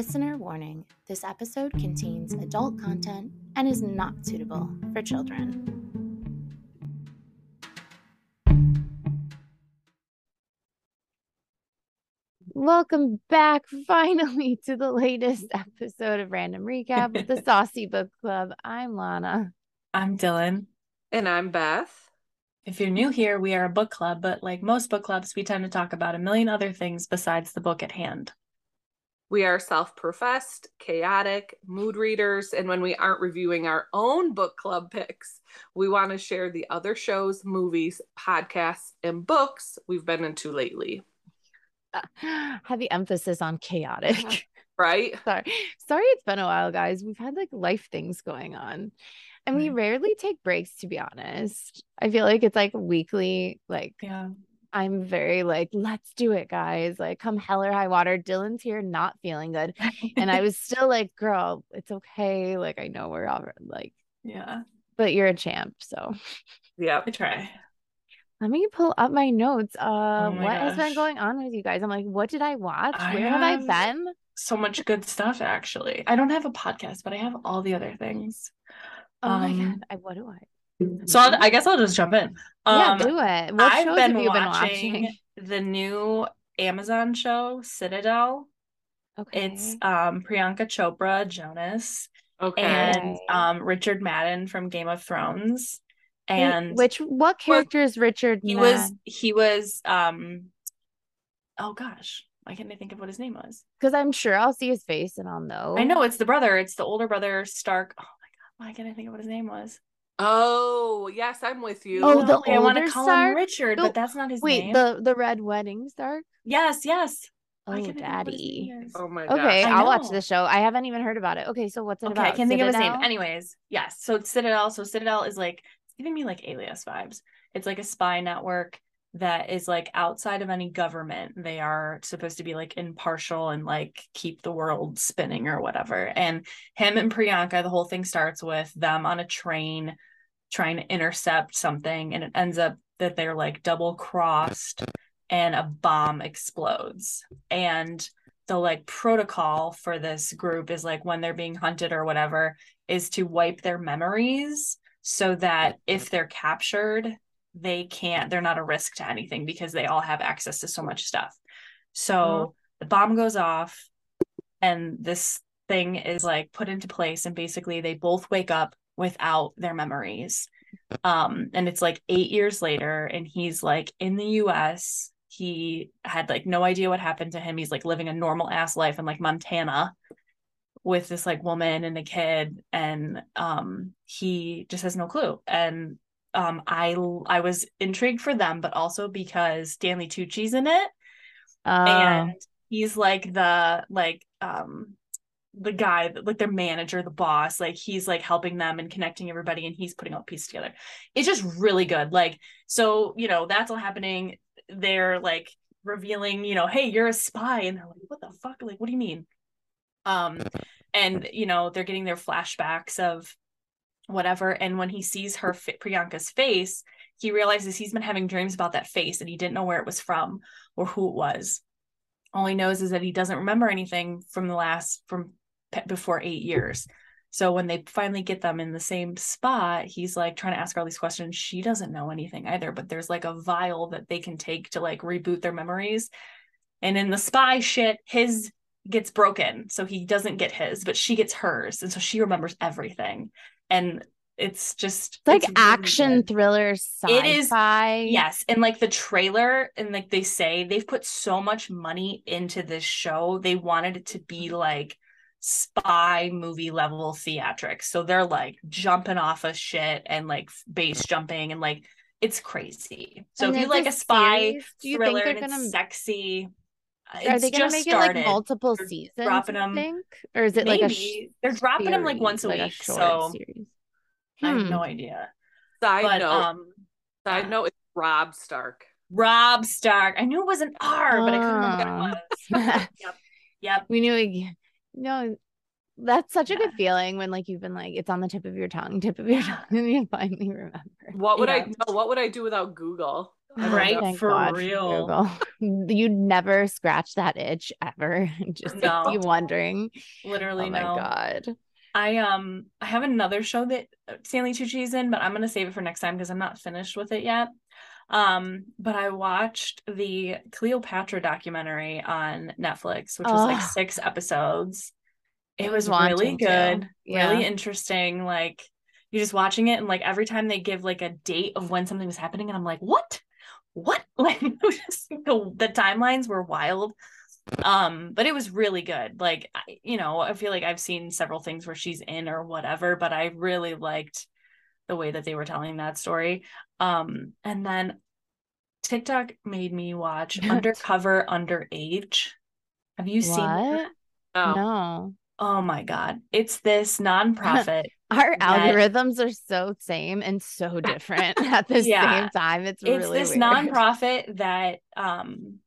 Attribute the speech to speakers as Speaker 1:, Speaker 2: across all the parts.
Speaker 1: Listener warning this episode contains adult content and is not suitable for children. Welcome back finally to the latest episode of Random Recap with the Saucy Book Club. I'm Lana.
Speaker 2: I'm Dylan.
Speaker 3: And I'm Beth.
Speaker 2: If you're new here, we are a book club, but like most book clubs, we tend to talk about a million other things besides the book at hand.
Speaker 3: We are self professed, chaotic, mood readers. And when we aren't reviewing our own book club picks, we want to share the other shows, movies, podcasts, and books we've been into lately.
Speaker 1: Heavy emphasis on chaotic.
Speaker 3: Right?
Speaker 1: Sorry. Sorry, it's been a while, guys. We've had like life things going on. And we rarely take breaks, to be honest. I feel like it's like weekly, like
Speaker 2: Yeah.
Speaker 1: I'm very like, let's do it, guys. Like, come hell or high water. Dylan's here, not feeling good. And I was still like, girl, it's okay. Like, I know we're all like,
Speaker 2: yeah.
Speaker 1: but you're a champ. So
Speaker 3: Yeah.
Speaker 2: I try.
Speaker 1: let me pull up my notes. Uh,
Speaker 2: Oh my
Speaker 1: what has been going on with you guys? I'm like, what did I watch?
Speaker 2: I
Speaker 1: Where have I been?
Speaker 2: So much good stuff, actually. I don't have a podcast, but I have all the other things.
Speaker 1: Oh my
Speaker 2: Um,
Speaker 1: God. I, what do I?
Speaker 2: So I'll, I guess I'll just jump in.
Speaker 1: yeah,
Speaker 2: Um,
Speaker 1: do it. What
Speaker 2: I've
Speaker 1: shows
Speaker 2: been
Speaker 1: have you been
Speaker 2: watching
Speaker 1: watching?
Speaker 2: the new Amazon show, Citadel.
Speaker 1: Okay.
Speaker 2: It's um Priyanka Chopra, Jonas,
Speaker 3: Okay.
Speaker 2: and um Richard Madden from Game of Thrones.
Speaker 1: Who-
Speaker 2: And
Speaker 1: which what character is Richard?
Speaker 2: he
Speaker 1: Mad-
Speaker 2: was he was um oh gosh why can't i think of what his name was
Speaker 1: because I'm sure I'll see his face and I'll know.
Speaker 2: i know it's the brother it's the older brother stark oh my god why can't i think of what his name was
Speaker 3: oh, yes, I'm with you.
Speaker 1: Oh, the
Speaker 2: i want to call
Speaker 1: Stark?
Speaker 2: him richard
Speaker 1: No,
Speaker 2: but that's not his
Speaker 1: Wait,
Speaker 2: name
Speaker 1: the the Red Wedding Stark.
Speaker 2: yes yes
Speaker 1: Oh,
Speaker 2: can't I think of
Speaker 1: daddy.
Speaker 3: Oh my God.
Speaker 1: Okay,
Speaker 3: gosh.
Speaker 2: I
Speaker 1: I'll watch the show. I haven't even heard about it. Okay, so what's it
Speaker 2: okay
Speaker 1: about?
Speaker 2: i can't think of his name anyways yes so it's citadel so citadel is like it's giving me like alias vibes it's like a spy network that is like outside of any government they are supposed to be like impartial and like keep the world spinning or whatever and him and priyanka the whole thing starts with them on a train trying to intercept something and it ends up that they're like double crossed and a bomb explodes. And the like protocol for this group is like when they're being hunted or whatever is to wipe their memories so that if they're captured they can't they're not a risk to anything because they all have access to so much stuff. So mm-hmm. the bomb goes off and this thing is like put into place and basically they both wake up without their memories. Um and it's like 8 years later and he's like in the US he had like no idea what happened to him. He's like living a normal ass life in like Montana with this like woman and a kid. And um he just has no clue. And um I I was intrigued for them but also because Stanley Tucci's in it.
Speaker 1: Oh,
Speaker 2: and he's like the like um the guy like their manager the boss like he's like helping them and connecting everybody and he's putting all pieces together. It's just really good. Like so you know that's all happening. They're like revealing you know hey you're a spy and they're like what the fuck? Like what do you mean? Um and you know they're getting their flashbacks of whatever and when he sees her priyanka's face he realizes he's been having dreams about that face and he didn't know where it was from or who it was. All he knows is that he doesn't remember anything from the last from before eight years so when they finally get them in the same spot he's like trying to ask her all these questions she doesn't know anything either but there's like a vial that they can take to like reboot their memories and in the spy shit his gets broken so he doesn't get his but she gets hers and so she remembers everything and it's just
Speaker 1: it's like
Speaker 2: it's
Speaker 1: action
Speaker 2: good.
Speaker 1: thriller
Speaker 2: It is-
Speaker 1: sci-fi.
Speaker 2: Yes, and like the trailer, and like they say, they've put so much money into this show. They wanted it to be like spy movie level theatrics. So they're like jumping off of shit and like base jumping and like it's crazy. So
Speaker 1: And
Speaker 2: if you like a spy
Speaker 1: series? Do you think
Speaker 2: thriller
Speaker 1: they're
Speaker 2: and it's
Speaker 1: gonna-
Speaker 2: sexy, uh,
Speaker 1: Are
Speaker 2: it's
Speaker 1: they gonna
Speaker 2: just
Speaker 1: make
Speaker 2: started.
Speaker 1: it like multiple
Speaker 2: They're
Speaker 1: seasons?
Speaker 2: dropping
Speaker 1: you
Speaker 2: them-
Speaker 1: think, or is it like a sh-
Speaker 2: They're dropping them like once a
Speaker 1: like
Speaker 2: week.
Speaker 1: short
Speaker 2: so
Speaker 1: series?
Speaker 2: I have
Speaker 1: Hmm.
Speaker 2: no idea.
Speaker 3: Side
Speaker 2: But
Speaker 3: note,
Speaker 2: um
Speaker 3: side note, it's Robb Stark.
Speaker 2: Robb Stark. I knew it was an R, but I couldn't remember what it was. yep. Yep.
Speaker 1: we knew it. No, that's such a good feeling when like you've been like it's on the tip of your tongue, tip of your tongue, and you finally remember.
Speaker 3: What would
Speaker 2: Yeah.
Speaker 3: I know? What would I do without Google?
Speaker 2: Right,
Speaker 1: Thank
Speaker 2: for
Speaker 1: God
Speaker 2: real.
Speaker 1: Google. You'd never scratch that itch ever. Just
Speaker 2: No.
Speaker 1: you wondering.
Speaker 2: Literally
Speaker 1: oh my
Speaker 2: no.
Speaker 1: God.
Speaker 2: I um I have another show that Stanley Tucci's in, but I'm gonna save it for next time because I'm not finished with it yet. Um, but I watched the Cleopatra documentary on Netflix, which was like six episodes. It was really good, really interesting. Like you're just watching it, and like every time they give like a date of when something was happening, and I'm like, what? What? Like just the, the timelines were wild um but it was really good like I- you know i feel like i've seen several things where she's in or whatever but i really liked the way that they were telling that story um and then tiktok made me watch undercover underage have you seen that?
Speaker 3: Oh,
Speaker 1: No.
Speaker 2: oh my god it's this nonprofit
Speaker 1: Our
Speaker 2: that-
Speaker 1: algorithms are so same and so different at the
Speaker 2: Yeah.
Speaker 1: same time. It's,
Speaker 2: it's
Speaker 1: really
Speaker 2: this
Speaker 1: weird.
Speaker 2: nonprofit that um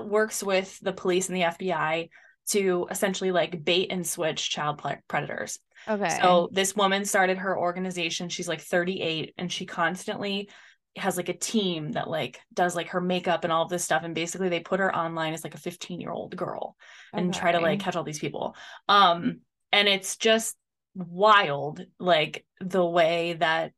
Speaker 2: works with the police and the FBI to essentially like bait and switch child predators.
Speaker 1: Okay.
Speaker 2: So this woman started her organization. She's like 38 and she constantly has like a team that like does like her makeup and all of this stuff and basically they put her online as like a 15 year old girl and try to like catch all these people. Um and it's just wild like the way that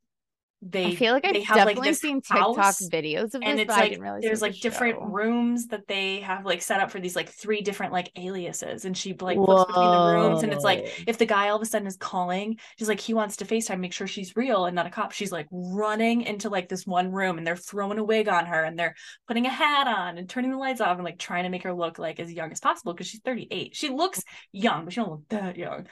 Speaker 2: they
Speaker 1: I feel like I've
Speaker 2: have, like,
Speaker 1: definitely
Speaker 2: this
Speaker 1: seen TikTok videos of this,
Speaker 2: and it's
Speaker 1: but I
Speaker 2: like there's like
Speaker 1: a
Speaker 2: different
Speaker 1: show.
Speaker 2: rooms that they have like set up for these like three different like aliases and she like flips between the rooms and it's like if the guy all of a sudden is calling she's like he wants to facetime make sure she's real and not a cop she's like running into like this one room and they're throwing a wig on her and they're putting a hat on and turning the lights off and like trying to make her look like as young as possible because she's 38 she looks young but she don't look that young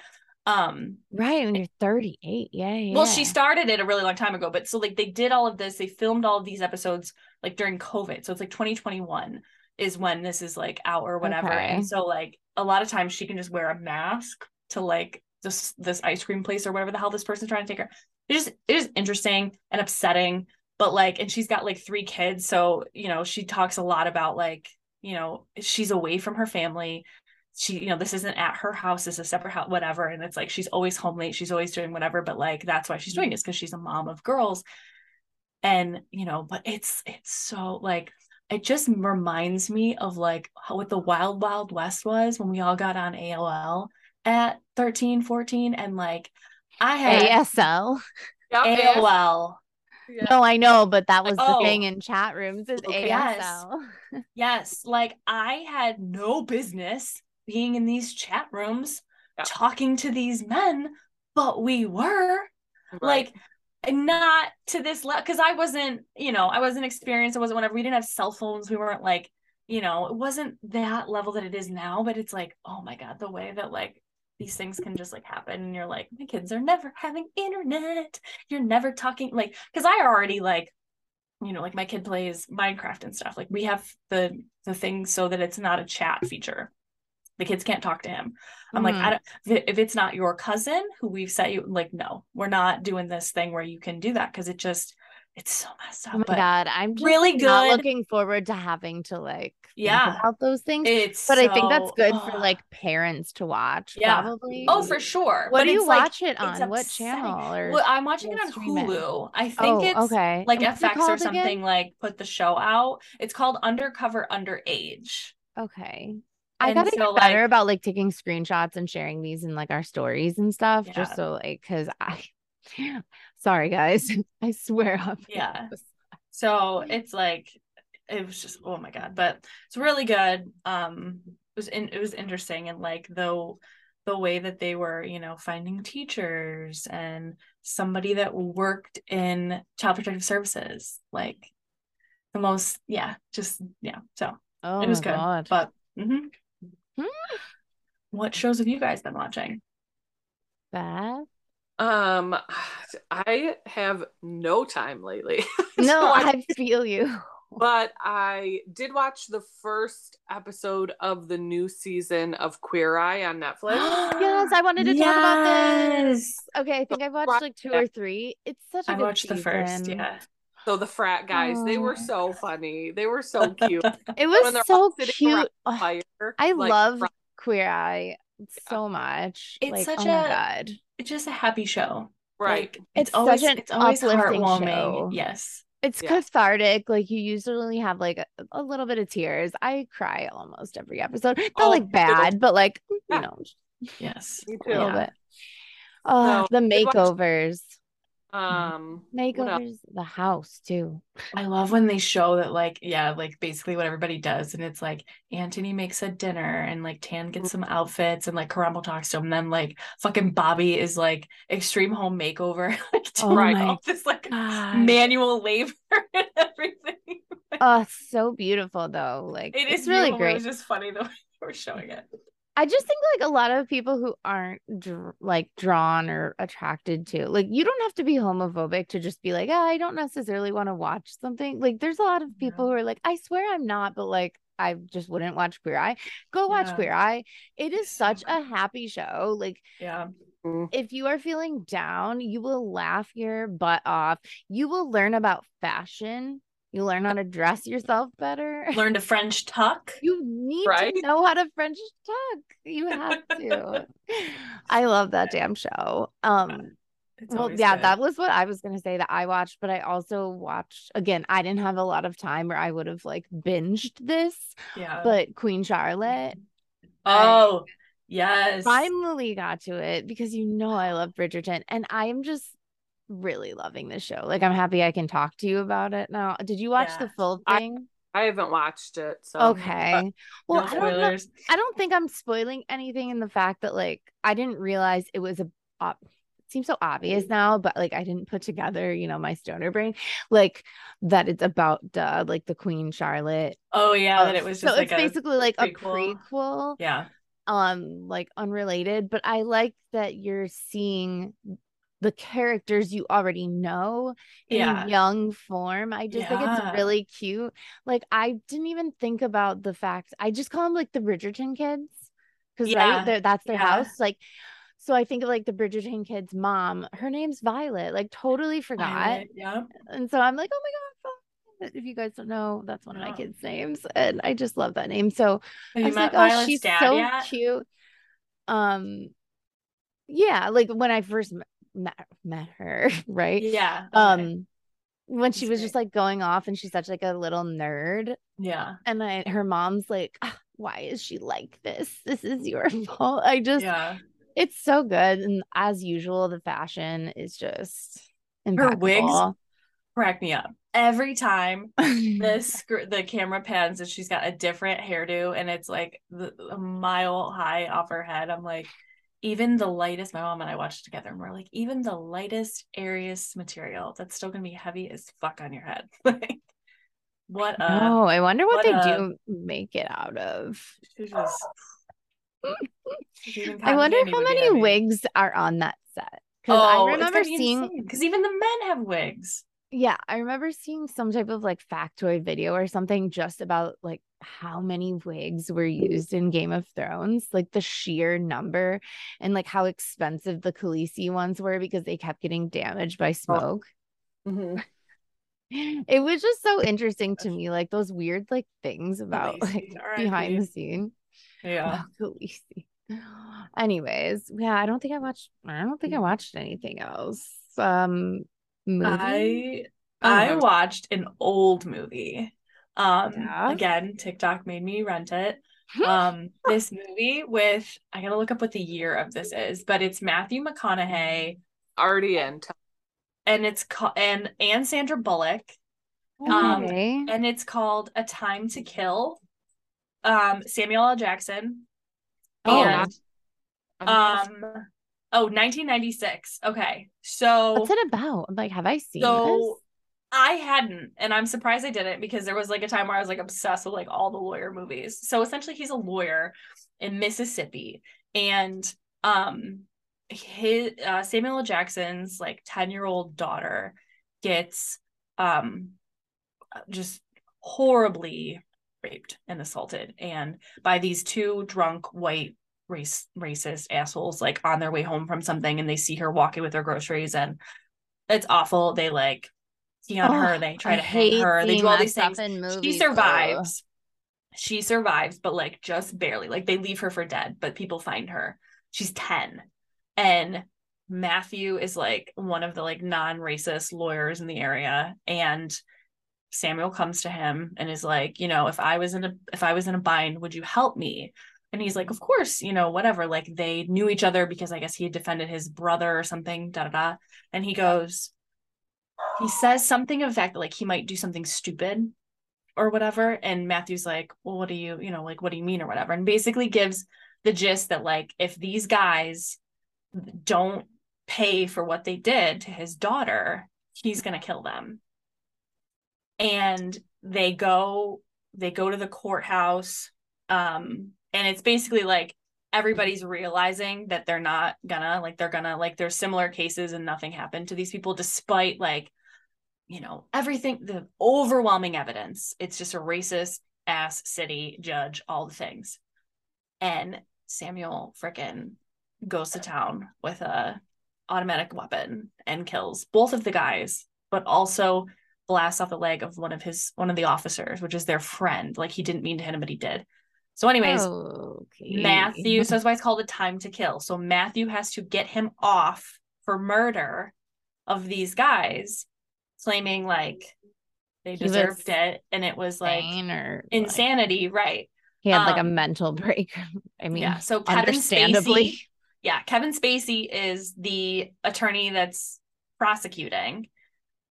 Speaker 2: um
Speaker 1: Right when you're 38. Yeah, yeah.
Speaker 2: well, she started it a really long time ago, but so like they did all of this, they filmed all of these episodes like during COVID. So it's like 2021 is when this is like out or whatever.
Speaker 1: Okay.
Speaker 2: And so like a lot of times she can just wear a mask to like this this ice cream place or whatever the hell this person's trying to take her. It just it is interesting and upsetting, but like and she's got like three kids, so you know, she talks a lot about like, you know, she's away from her family she you know this isn't at her house this is a separate house whatever and it's like she's always home late she's always doing whatever but like that's why she's doing this because she's a mom of girls and you know but it's it's so like it just reminds me of like how what the wild wild west was when we all got on AOL at 13 14 and like I had
Speaker 1: ASL.
Speaker 3: Yep,
Speaker 2: AOL
Speaker 3: Yeah.
Speaker 1: No, I know, but that was
Speaker 2: Oh.
Speaker 1: the thing in chat rooms is
Speaker 3: Okay.
Speaker 1: ASL.
Speaker 2: Yes, like I had no business being in these chat rooms
Speaker 3: Yeah.
Speaker 2: talking to these men, but we were
Speaker 3: Right.
Speaker 2: like not to this level because I wasn't, you know, I wasn't experienced. I wasn't whatever. We didn't have cell phones. We weren't like, you know, it wasn't that level that it is now, but it's like, oh my God, the way that like these things can just like happen and you're like, my kids are never having internet. You're never talking like because I already like you know like my kid plays minecraft and stuff like we have the the thing so that it's not a chat feature the kids can't talk to him i'm like
Speaker 1: Mhm.
Speaker 2: i don't if it's not your cousin who we've set you like no we're not doing this thing where you can do that because it just it's so messed up
Speaker 1: Oh my
Speaker 2: but
Speaker 1: god, I'm just
Speaker 2: really
Speaker 1: not
Speaker 2: good.
Speaker 1: looking forward to having to like
Speaker 2: Yeah.
Speaker 1: about those things.
Speaker 2: it's
Speaker 1: But I think that's
Speaker 2: so-
Speaker 1: good for like parents to watch.
Speaker 2: Yeah.
Speaker 1: Probably.
Speaker 2: oh for sure
Speaker 1: What
Speaker 2: but
Speaker 1: do you
Speaker 2: like,
Speaker 1: watch it on? What channel? Or
Speaker 2: well i'm watching it on
Speaker 1: it?
Speaker 2: hulu i think
Speaker 1: oh,
Speaker 2: it's
Speaker 1: okay.
Speaker 2: like
Speaker 1: what's
Speaker 2: fx or something
Speaker 1: again?
Speaker 2: like put the show out it's called undercover underage
Speaker 1: Okay. I
Speaker 2: And
Speaker 1: gotta
Speaker 2: so,
Speaker 1: get better
Speaker 2: like-
Speaker 1: about like taking screenshots and sharing these in like our stories and stuff. Just so like, cause I, sorry guys, I swear up.
Speaker 2: Yeah. So it's like it was just oh my god, but it's really good. Um it was in, it was interesting and like though the way that they were, you know, finding teachers and somebody that worked in child protective services, like the most yeah, just yeah. So
Speaker 1: Oh
Speaker 2: it was good.
Speaker 1: god.
Speaker 2: But mhm.
Speaker 1: Hmm.
Speaker 2: what shows have you guys been watching?
Speaker 1: Bad.
Speaker 3: Um, I have no time lately.
Speaker 1: No,
Speaker 3: So I-
Speaker 1: I feel you.
Speaker 3: but I did watch the first episode of the new season of Queer Eye on Netflix.
Speaker 1: Yes, I wanted to talk about this. Okay, I think I've watched like two or three. It's such a
Speaker 2: I
Speaker 1: good
Speaker 2: watched the first, yeah.
Speaker 3: So the frat guys, they were so funny. They were so cute.
Speaker 1: It was so
Speaker 3: all
Speaker 1: cute.
Speaker 3: Fire,
Speaker 1: I
Speaker 3: like,
Speaker 1: love
Speaker 3: fr-
Speaker 1: Queer Eye so much.
Speaker 2: It's
Speaker 1: like,
Speaker 2: such
Speaker 1: oh my
Speaker 2: a-
Speaker 1: god.
Speaker 2: it's just a happy show.
Speaker 3: right.
Speaker 2: Like,
Speaker 1: It's
Speaker 2: it's, always
Speaker 1: such an
Speaker 2: it's always
Speaker 1: uplifting
Speaker 2: heartwarming.
Speaker 1: show.
Speaker 2: Yes.
Speaker 1: It's
Speaker 3: Yeah.
Speaker 1: cathartic. Like you usually have like a, a little bit of tears. I cry almost every episode. Not
Speaker 3: Oh,
Speaker 1: like bad, but like
Speaker 3: Yeah.
Speaker 1: you know,
Speaker 2: Yes.
Speaker 3: Me
Speaker 1: a little
Speaker 3: too.
Speaker 1: bit. Oh,
Speaker 3: So,
Speaker 1: the makeovers.
Speaker 3: Um, what?
Speaker 1: Makeovers, the house too.
Speaker 2: I love when they show that, like, yeah, like basically what everybody does. And it's like Antoni makes a dinner and like Tan gets some outfits and like Karamo talks to him. And then like fucking Bobby is like extreme home makeover, like
Speaker 1: Oh
Speaker 2: all this like
Speaker 1: God.
Speaker 2: manual labor and everything.
Speaker 1: Oh, so beautiful though. Like
Speaker 2: It
Speaker 1: it's
Speaker 2: is
Speaker 1: really
Speaker 2: beautiful,
Speaker 1: great.
Speaker 2: It was just funny the way they were showing it.
Speaker 1: I just think like a lot of people who aren't dr- like drawn or attracted to like you don't have to be homophobic to just be like "Ah, I don't necessarily want to watch something. Like there's a lot of people who are like I swear I'm not but like I just wouldn't watch Queer Eye. Go watch
Speaker 2: Yeah.
Speaker 1: Queer Eye. It is such a happy show. Like
Speaker 2: Yeah.
Speaker 1: if you are feeling down you will laugh your butt off. You will learn about fashion you learn how to dress yourself better
Speaker 2: Learned a French tuck.
Speaker 1: you need
Speaker 3: Right?
Speaker 1: to know how to French talk. You have to. I love that damn show. Um,
Speaker 2: It's
Speaker 1: well, yeah,
Speaker 2: good.
Speaker 1: that was what I was gonna say that I watched, but I also watched again. I didn't have a lot of time, or I would have like binged this.
Speaker 2: yeah.
Speaker 1: But Queen Charlotte
Speaker 2: oh, yes.
Speaker 1: finally got to it because you know I love Bridgerton, and I am just really loving this show. Like I'm happy I can talk to you about it now. Did you watch the full thing?
Speaker 3: I haven't watched it, so
Speaker 1: Okay. Well,
Speaker 2: no
Speaker 1: I don't know. I don't think I'm spoiling anything in the fact that like I didn't realize it was a op- it seems so obvious now, but like I didn't put together, you know, my stoner brain, like that it's about uh, like the Queen Charlotte.
Speaker 2: Oh yeah, that it was
Speaker 1: so
Speaker 2: like
Speaker 1: it's
Speaker 2: a
Speaker 1: basically like a
Speaker 2: prequel.
Speaker 1: prequel,
Speaker 2: yeah.
Speaker 1: um, like unrelated. But I like that you're seeing the characters you already know in
Speaker 2: Yeah.
Speaker 1: young form. I just think it's really cute. Like I didn't even think about the fact I just call them like the Bridgerton kids. Cause
Speaker 2: Yeah.
Speaker 1: right, they're- that's their
Speaker 2: Yeah.
Speaker 1: house. Like so I think of like the Bridgerton kids' mom. Her name's Violet. Like totally forgot.
Speaker 2: Violet, Yeah.
Speaker 1: And so I'm like, oh my god, if you guys don't know, that's one of my kids' names. And I just love that name. So
Speaker 2: Have
Speaker 1: I was like, oh, she's so
Speaker 2: yet?
Speaker 1: cute. Um, yeah, like when I first met met her, right?
Speaker 2: Yeah.
Speaker 1: Um, when she
Speaker 2: That's
Speaker 1: was just like going off, and she's such like a little nerd,
Speaker 2: yeah.
Speaker 1: and I, her mom's like, "Ah, why is she like this? This is your fault. I just,
Speaker 2: Yeah.
Speaker 1: it's so good, and as usual, the fashion is just
Speaker 2: Her wigs. Crack me up. Every time the sc- the camera pans and she's got a different hairdo and it's like the, a mile high off her head. I'm like, even the lightest, my mom and I watched together and we're like, even the lightest, airiest material, that's still gonna be heavy as fuck on your head. Like, what a
Speaker 1: oh, I wonder what,
Speaker 2: what
Speaker 1: they
Speaker 2: a-
Speaker 1: do make it out of.
Speaker 2: just
Speaker 1: I wonder how many
Speaker 2: heavy.
Speaker 1: wigs are on that set. Because
Speaker 2: Oh,
Speaker 1: I remember seeing,
Speaker 2: because even the men have wigs.
Speaker 1: yeah, I remember seeing some type of like factoid video or something just about like how many wigs were used in Game of Thrones, like the sheer number and like how expensive the Khaleesi ones were because they kept getting damaged by smoke.
Speaker 3: Mhm.
Speaker 1: It was just so interesting to me, like those weird like things about like behind the scene.
Speaker 2: Yeah.
Speaker 1: Oh, Khaleesi. Anyways, yeah, I don't think I watched. I don't think I watched anything else. Um, movie.
Speaker 2: I
Speaker 1: Oh,
Speaker 2: I watched an old movie. Um
Speaker 1: Yeah?
Speaker 2: again, TikTok made me rent it. Um this movie with I gotta look up what the year of this is, but it's Matthew McConaughey
Speaker 3: Already in.
Speaker 2: and it's called and and Sandra Bullock um,
Speaker 1: Okay.
Speaker 2: and it's called A Time to Kill. Um Samuel L. Jackson
Speaker 1: Oh,
Speaker 2: and um oh 1996. Okay. So
Speaker 1: What's it about? Like, have I seen
Speaker 2: So I hadn't, and I'm surprised I didn't because there was like a time where I was like obsessed with like all the lawyer movies. So essentially, he's a lawyer in Mississippi, and um, his uh, Samuel L. Jackson's like ten year old daughter gets um just horribly raped and assaulted, and by these two drunk white race racist assholes like on their way home from something, and they see her walking with her groceries and it's awful. They like on oh,
Speaker 1: her.
Speaker 2: They try
Speaker 1: I
Speaker 2: to
Speaker 1: hate
Speaker 2: her. They do all these things.
Speaker 1: in
Speaker 2: She
Speaker 1: movies,
Speaker 2: survives. She survives, but like just barely. Like they leave her for dead, but people find her. She's 10. And Matthew is like one of the like non-racist lawyers in the area. And Samuel comes to him and is like, you know, if I was in a if I was in a bind, would you help me? And he's like, of course, you know, whatever. Like they knew each other because I guess he had defended his brother or something, da da da. And he goes, he says something of the fact that like he might do something stupid or whatever. And Matthew's like, well, what do you, you know, like, what do you mean or whatever? And basically gives the gist that like if these guys don't pay for what they did to his daughter, he's gonna kill them. And they go, they go to the courthouse. Um, and it's basically like everybody's realizing that they're not gonna like they're gonna like there's similar cases and nothing happened to these people despite like you know everything the overwhelming evidence. It's just a racist ass city judge all the things. And samuel frickin goes to town with a automatic weapon and kills both of the guys but also blasts off the leg of one of his one of the officers which is their friend. Like he didn't mean to hit him but he did so, anyways, okay. Matthew, so that's why it's called a time to kill. So Matthew has to get him off for murder of these guys, claiming like they deserved it, and it was like insanity, like, right?
Speaker 1: He had um, like a um, mental break. I mean, yeah. So Kevin understandably,
Speaker 2: Spacey, yeah, Kevin Spacey is the attorney that's prosecuting,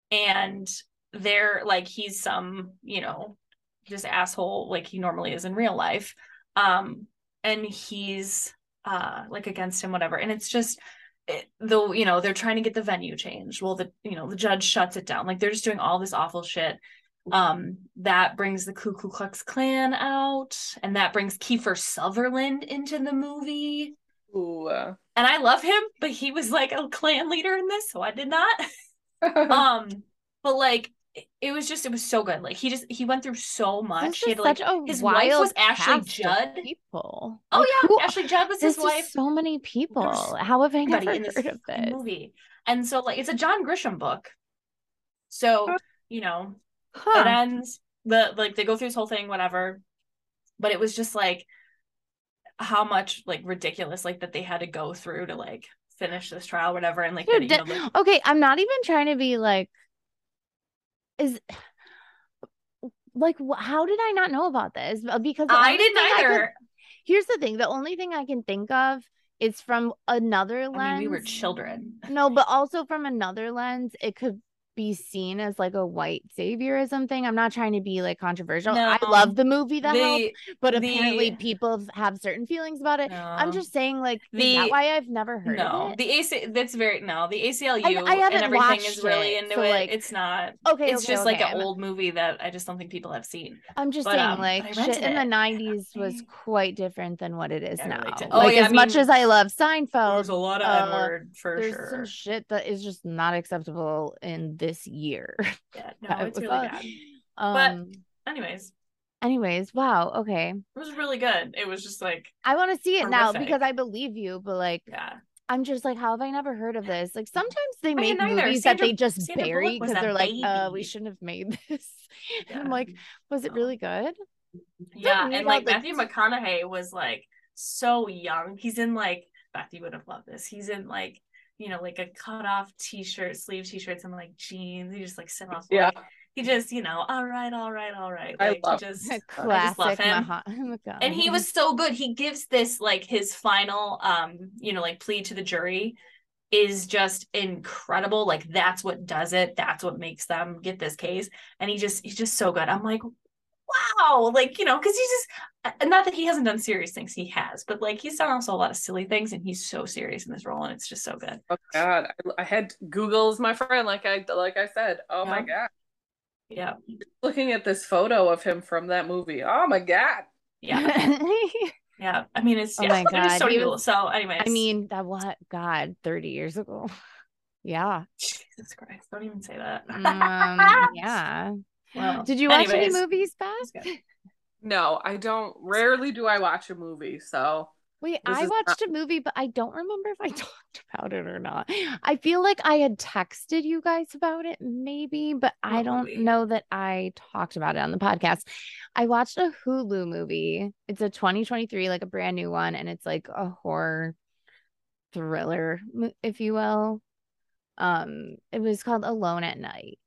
Speaker 2: and they're like he's some you know just asshole like he normally is in real life. Um and he's uh like against him whatever. And it's just it, though you know they're trying to get the venue changed. Well the you know the judge shuts it down. Like they're just doing all this awful shit. Um that brings the Ku Klux Klan out and that brings Kiefer Sutherland into the movie.
Speaker 3: Ooh.
Speaker 2: and I love him but he was like a Klan leader in this so I did not. Um but like it was just it was so good. Like he just he went through so much. He had like his wife was Ashley Judd.
Speaker 1: People.
Speaker 2: Oh like, yeah, who, Ashley Judd was his wife.
Speaker 1: So many people. How have I never heard of this
Speaker 2: movie? And so like it's a John Grisham book. So you know huh. it ends the like they go through this whole thing whatever, but it was just like how much like ridiculous like that they had to go through to like finish this trial whatever and like, Dude,
Speaker 1: you know, like okay I'm not even trying to be like is like how did I not know about this? Because
Speaker 2: I didn't either. I could,
Speaker 1: here's the thing: the only thing I can think of is from another lens. I
Speaker 2: mean, we were children.
Speaker 1: No, but also from another lens, it could be seen as like a white saviorism thing. I'm not trying to be like controversial. No, I love the movie The, the Help, but the, apparently people have certain feelings about it. No, I'm just saying, like, the, why I've never heard no, of
Speaker 2: it? The AC that's very no, the ACLU I, I and everything is really it, into so it. Like, it's not okay. It's okay, just okay, like an old movie that I just don't think people have seen.
Speaker 1: I'm just but, saying, um, like, shit in the '90s was quite different than what it is yeah, now. Really oh like, yeah, as I mean, much as I love Seinfeld,
Speaker 2: there's a lot of uh, N-word for
Speaker 1: there's
Speaker 2: sure.
Speaker 1: some shit that is just not acceptable in this year.
Speaker 2: Yeah, no, it's really bad. Um, but anyways.
Speaker 1: Anyways, wow. Okay. It
Speaker 2: was really good. It was just like
Speaker 1: I want to see it horrific. now because I believe you, but like
Speaker 2: yeah.
Speaker 1: I'm just like, how have I never heard of this? Like sometimes they make movies Sandra, that they just Sandra bury because they're like, uh, we shouldn't have made this. Yeah. I'm like, was it really good?
Speaker 2: Yeah, and like Matthew McConaughey was like so young. He's in like Matthew would have loved this. He's in like you know, like a cut off t shirt, sleeve t shirts, and like jeans. He just like sit off.
Speaker 3: Yeah.
Speaker 2: Like, he just, you know, all right, all right, all right. Like, I love just
Speaker 1: classic I just love him.
Speaker 2: Mah- and he was so good. He gives this like his final, um, you know, like plea to the jury is just incredible. Like that's what does it. That's what makes them get this case. And he just, he's just so good. I'm like, wow, like, you know, because he's just, uh, not that he hasn't done serious things, he has, but like he's done also a lot of silly things and he's so serious in this role and it's just so good.
Speaker 3: Oh God. I, I had Google's my friend, like I, like I said, oh yeah. my God.
Speaker 2: Yeah.
Speaker 3: Looking at this photo of him from that movie. Oh my God.
Speaker 2: Yeah. yeah. I mean, it's, oh yeah, my God. so cool. So, anyways.
Speaker 1: I mean, that what, God, 30 years ago. Yeah.
Speaker 2: Jesus Christ. Don't even say that.
Speaker 1: um, yeah. Well, Did you watch anyways. any movies, Beth?
Speaker 3: No, I don't. Rarely do I watch a movie. So
Speaker 1: wait, I watched not- a movie, but I don't remember if I talked about it or not. I feel like I had texted you guys about it, maybe, but what I don't movie? know that I talked about it on the podcast. I watched a Hulu movie. It's a 2023, like a brand new one, and it's like a horror thriller, if you will. Um, it was called Alone at Night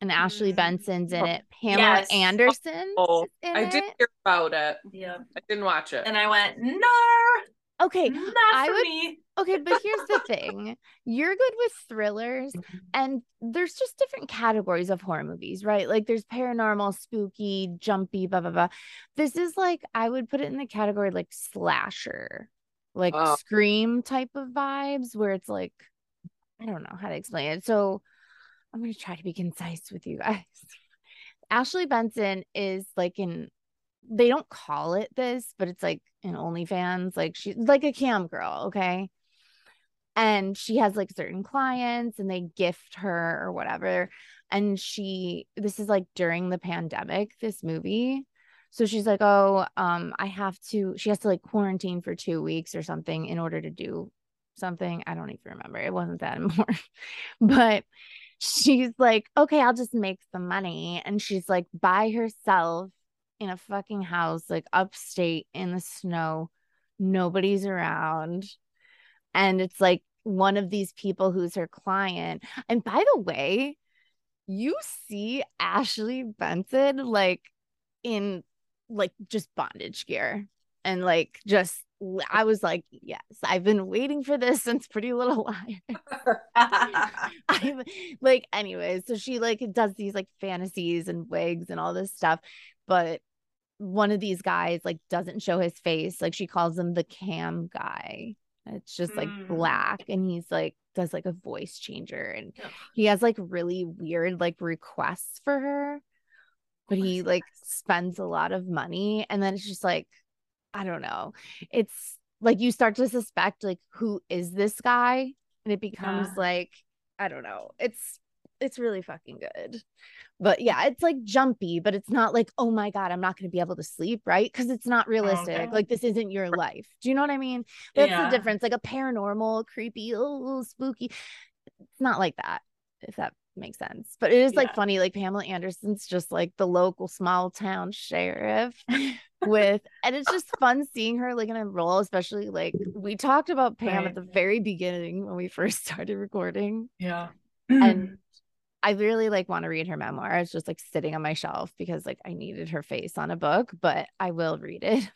Speaker 1: and Ashley
Speaker 2: Mm.
Speaker 1: Benson's in
Speaker 3: Oh,
Speaker 1: it. Pamela
Speaker 2: yes.
Speaker 1: Anderson.
Speaker 3: Oh,
Speaker 1: in
Speaker 3: I did
Speaker 1: it.
Speaker 3: hear about it.
Speaker 2: Yeah.
Speaker 3: I didn't watch it.
Speaker 2: And I went, no,
Speaker 1: Okay,
Speaker 2: not
Speaker 1: I
Speaker 2: for
Speaker 1: would-
Speaker 2: me.
Speaker 1: okay, but here's the thing: you're good with thrillers,
Speaker 3: Mm-hmm.
Speaker 1: and there's just different categories of horror movies, right? Like there's paranormal, spooky, jumpy, blah blah blah. This is like I would put it in the category like slasher, like
Speaker 3: Oh.
Speaker 1: scream type of vibes, where it's like I don't know how to explain it. So I'm gonna try to be concise with you guys. Ashley Benson is like in they don't call it this, but it's like an OnlyFans, like she's like a cam girl, okay? And she has like certain clients and they gift her or whatever. And she this is like during the pandemic, this movie. So she's like, "Oh, um I have to she has to like quarantine for 2 weeks or something in order to do something. I don't even remember. It wasn't that important. but she's like, okay, I'll just make some money. And she's like by herself in a fucking house, like upstate in the snow. Nobody's around. And it's like one of these people who's her client. And by the way, you see Ashley Benson like in like just bondage gear and like just I was like, yes, I've been waiting for this since Pretty Little Liars. I'm like, anyway, so she like does these like fantasies and wigs and all this stuff, but one of these guys like doesn't show his face. Like she calls him the cam guy. It's just like
Speaker 2: Mm.
Speaker 1: black, and he's like does like a voice changer, and he has like really weird like requests for her, but he like spends a lot of money, and then it's just like, I don't know. It's like you start to suspect like who is this guy, and it becomes
Speaker 2: Yeah.
Speaker 1: like I don't know. It's it's really fucking good. But yeah, it's like jumpy, but it's not like, oh my God, I'm not going to be able to sleep, right? Because it's not oh, realistic.
Speaker 2: Okay.
Speaker 1: Like, this isn't your life. Do you know what I mean? That's
Speaker 2: Yeah.
Speaker 1: the difference. Like a paranormal, creepy, oh, spooky. It's not like that, if that makes sense. But it is like
Speaker 2: Yeah.
Speaker 1: funny. Like Pamela Anderson's just like the local small town sheriff with, and it's just fun seeing her like in a role, especially like we talked about Pam
Speaker 2: Right.
Speaker 1: at the very beginning when we first started recording
Speaker 2: Yeah.
Speaker 1: and I really like want to read her memoir. It's just like sitting on my shelf because like I needed her face on a book, but I will read it.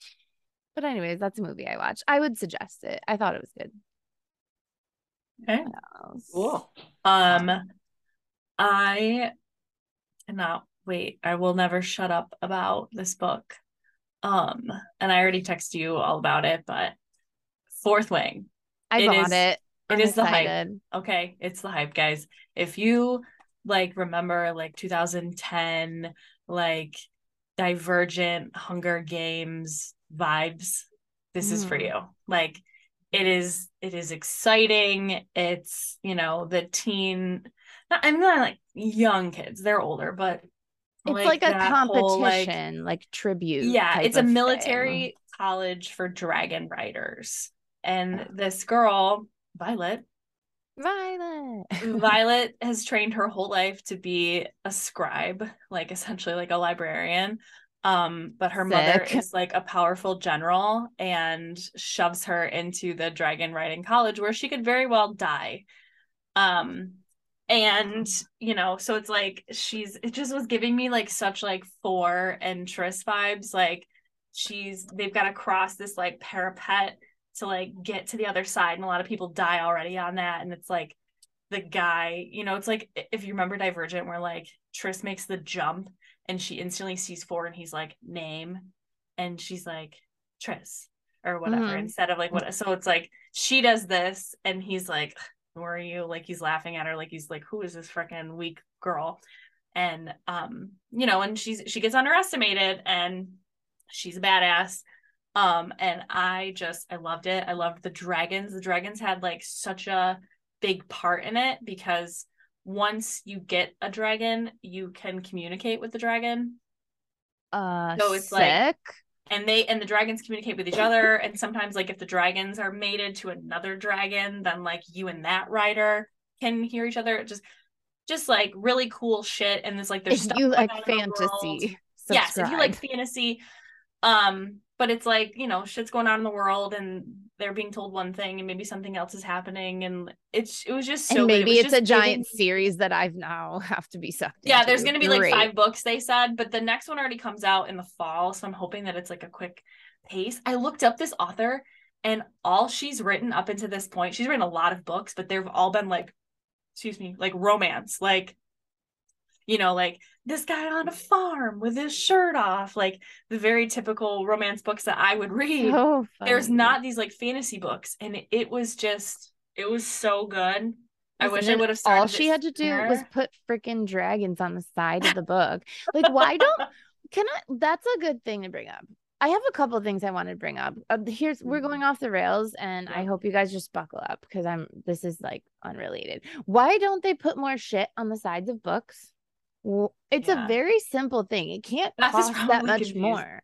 Speaker 1: but anyways, that's a movie I watched. I would suggest it. I thought it was good.
Speaker 2: Okay.
Speaker 3: Cool.
Speaker 2: Um, I cannot wait. I will never shut up about this book. Um, and I already texted you all about it, but Fourth Wing.
Speaker 1: I
Speaker 2: It
Speaker 1: bought
Speaker 2: is-
Speaker 1: it.
Speaker 2: It
Speaker 1: I'm
Speaker 2: is the hype. Okay, it's the hype, guys. If you like remember like 2010, like Divergent, Hunger Games vibes, this is for
Speaker 1: Mhm.
Speaker 2: you. Like it is it is exciting. It's, you know, the teen not, I'm not like young kids, they're older, but
Speaker 1: It's like, a
Speaker 2: that whole, like-
Speaker 1: competition, like, tribute.
Speaker 2: yeah, it's a
Speaker 1: of thing.
Speaker 2: military college for dragon riders. And ah. this girl, Violet,
Speaker 1: Violet.
Speaker 2: Violet has trained her whole life to be a scribe, like essentially like a librarian. Um, but her mother is like a powerful general and shoves her into the dragon riding college where she could very well die. Um, and you know, so it's like she's it just was giving me like such like four and Tris vibes. Like she's they've got to cross this like parapet to like get to the other side, and a lot of people die already on that. And it's like the guy, you know, it's like if you remember Divergent, where like Tris makes the jump and she instantly sees Four and he's like, name. And she's like, tris or whatever,
Speaker 1: Mhm.
Speaker 2: instead of like what so it's like she does this and he's like, Who are you? Like he's laughing at her, like he's like, Who is this freaking weak girl? And um, you know, and she's she gets underestimated and she's a badass. Um, and I just I loved it. I loved the dragons. The dragons had like such a big part in it because once you get a dragon, you can communicate with the dragon.
Speaker 1: Uh,
Speaker 2: So it's like- And they and the dragons communicate with each other. And sometimes like if the dragons are mated to another dragon, then like you and that rider can hear each other. Just just like really cool shit. And there's like there's
Speaker 1: if you like
Speaker 2: on in the
Speaker 1: fantasy,
Speaker 2: yes if you like fantasy um but it's like you know shit's going on in the world and they're being told one thing and maybe something else is happening and it's it was just so
Speaker 1: and maybe
Speaker 2: it
Speaker 1: it's a giant
Speaker 2: giving-
Speaker 1: series that I've now have to be sucked.
Speaker 2: yeah there's gonna be like five books they said but the next one already comes out in the fall so i'm hoping that it's like a quick pace. I looked up this author and all she's written up into this point she's written a lot of books but they've all been like excuse me like romance like you know like this guy on a farm with his shirt off like the very typical romance books that i would read
Speaker 1: So
Speaker 2: there's not these like fantasy books and it, it was just it was so good i wish i would have started
Speaker 1: all she had to do was put freaking dragons on the side of the book. Like, why don't can I? That's a good thing to bring up. I have a couple of things I want to bring up. Uh, here's we're going off the rails, and I hope you guys just buckle up because I'm. This is like unrelated. Why don't they put more shit on the sides of books? Well, it's
Speaker 2: Yeah.
Speaker 1: a very simple thing. It can't
Speaker 2: Beth
Speaker 1: cost that much
Speaker 2: confused.
Speaker 1: more.